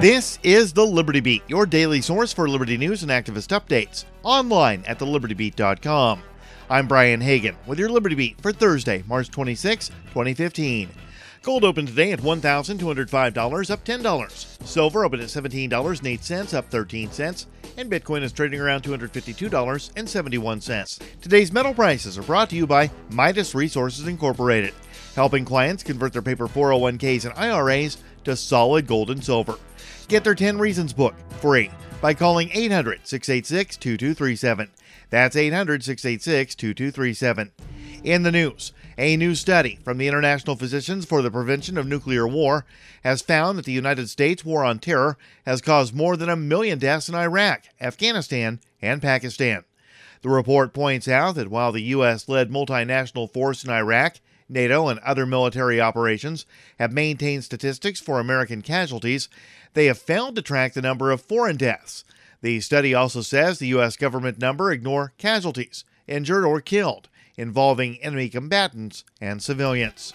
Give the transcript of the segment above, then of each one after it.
This is the Liberty Beat, your daily source for liberty news and activist updates, online at thelibertybeat.com. I'm Brian Hagan with your Liberty Beat for Thursday, March 26, 2015. Gold opened today at $1,205, up $10. Silver opened at $17.08, up 13 cents. And Bitcoin is trading around $252.71. Today's metal prices are brought to you by Midas Resources Incorporated, helping clients convert their paper 401ks and IRAs to solid gold and silver. Get their 10 Reasons book free by calling 800 686 2237. That's 800 686 2237. In the news, a new study from the International Physicians for the Prevention of Nuclear War has found that the United States war on terror has caused more than a million deaths in Iraq, Afghanistan, and Pakistan. The report points out that while the U.S. led multinational force in Iraq NATO, and other military operations have maintained statistics for American casualties, they have failed to track the number of foreign deaths. The study also says the U.S. government number ignore casualties, injured or killed, involving enemy combatants and civilians.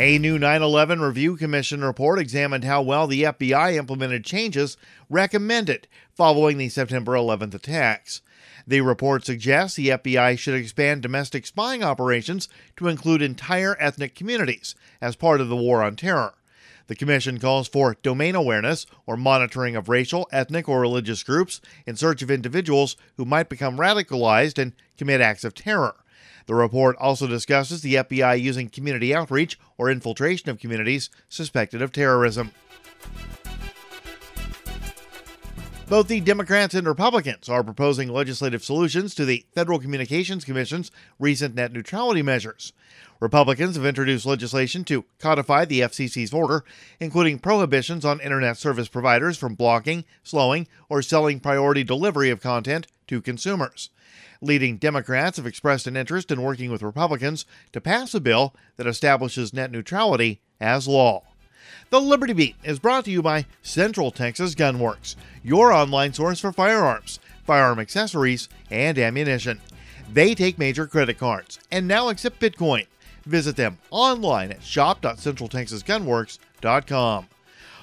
A new 9 11 Review Commission report examined how well the FBI implemented changes recommended following the September 11th attacks. The report suggests the FBI should expand domestic spying operations to include entire ethnic communities as part of the war on terror. The Commission calls for domain awareness or monitoring of racial, ethnic, or religious groups in search of individuals who might become radicalized and commit acts of terror. The report also discusses the FBI using community outreach or infiltration of communities suspected of terrorism. Both the Democrats and Republicans are proposing legislative solutions to the Federal Communications Commission's recent net neutrality measures. Republicans have introduced legislation to codify the FCC's order, including prohibitions on Internet service providers from blocking, slowing, or selling priority delivery of content to consumers. Leading Democrats have expressed an interest in working with Republicans to pass a bill that establishes net neutrality as law. The Liberty Beat is brought to you by Central Texas Gunworks, your online source for firearms, firearm accessories, and ammunition. They take major credit cards and now accept Bitcoin. Visit them online at shop.centraltexasgunworks.com.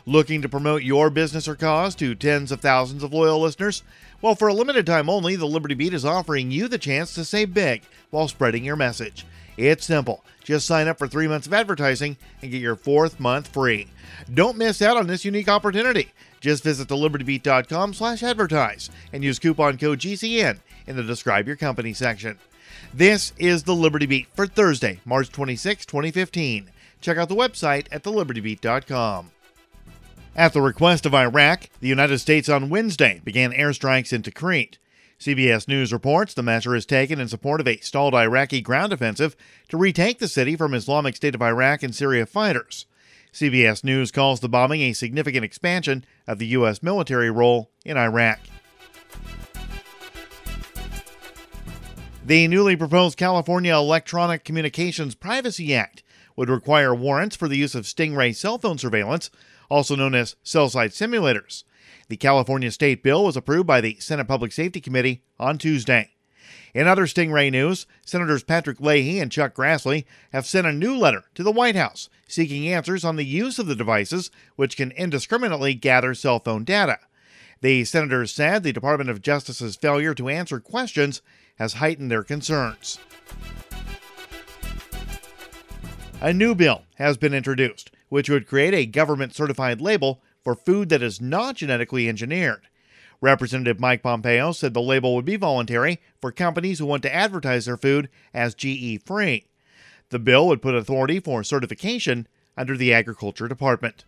Looking to promote your business or cause to tens of thousands of loyal listeners? Well, for a limited time only, the Liberty Beat is offering you the chance to save big while spreading your message. It's simple. Just sign up for three months of advertising and get your fourth month free. Don't miss out on this unique opportunity. Just visit thelibertybeat.com slash advertise and use coupon code GCN in the Describe Your Company section. This is the Liberty Beat for Thursday, March 26, 2015. Check out the website at thelibertybeat.com. At the request of Iraq, the United States on Wednesday began airstrikes into Tikrit. CBS News reports the measure is taken in support of a stalled Iraqi ground offensive to retake the city from Islamic State of Iraq and Syria fighters. CBS News calls the bombing a significant expansion of the U.S. military role in Iraq. The newly proposed California Electronic Communications Privacy Act would require warrants for the use of Stingray cell phone surveillance also known as cell site simulators. The California state bill was approved by the Senate Public Safety Committee on Tuesday. In other Stingray news, Senators Patrick Leahy and Chuck Grassley have sent a new letter to the White House seeking answers on the use of the devices which can indiscriminately gather cell phone data. The senators said the Department of Justice's failure to answer questions has heightened their concerns. A new bill has been introduced which would create a government certified label for food that is not genetically engineered. Representative Mike Pompeo said the label would be voluntary for companies who want to advertise their food as GE free. The bill would put authority for certification under the Agriculture Department.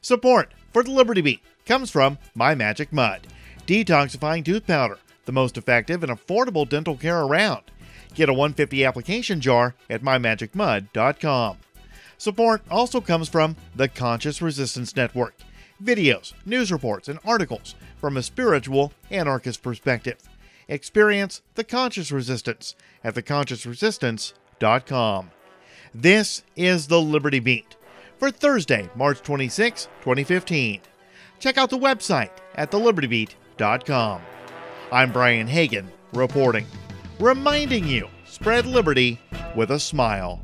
Support for the Liberty Beat comes from My Magic Mud, detoxifying tooth powder, the most effective and affordable dental care around. Get a 150 application jar at mymagicmud.com. Support also comes from the Conscious Resistance Network videos, news reports, and articles from a spiritual anarchist perspective. Experience the conscious resistance at theconsciousresistance.com. This is the Liberty Beat for Thursday, March 26, 2015. Check out the website at thelibertybeat.com. I'm Brian Hagan reporting, reminding you spread liberty with a smile.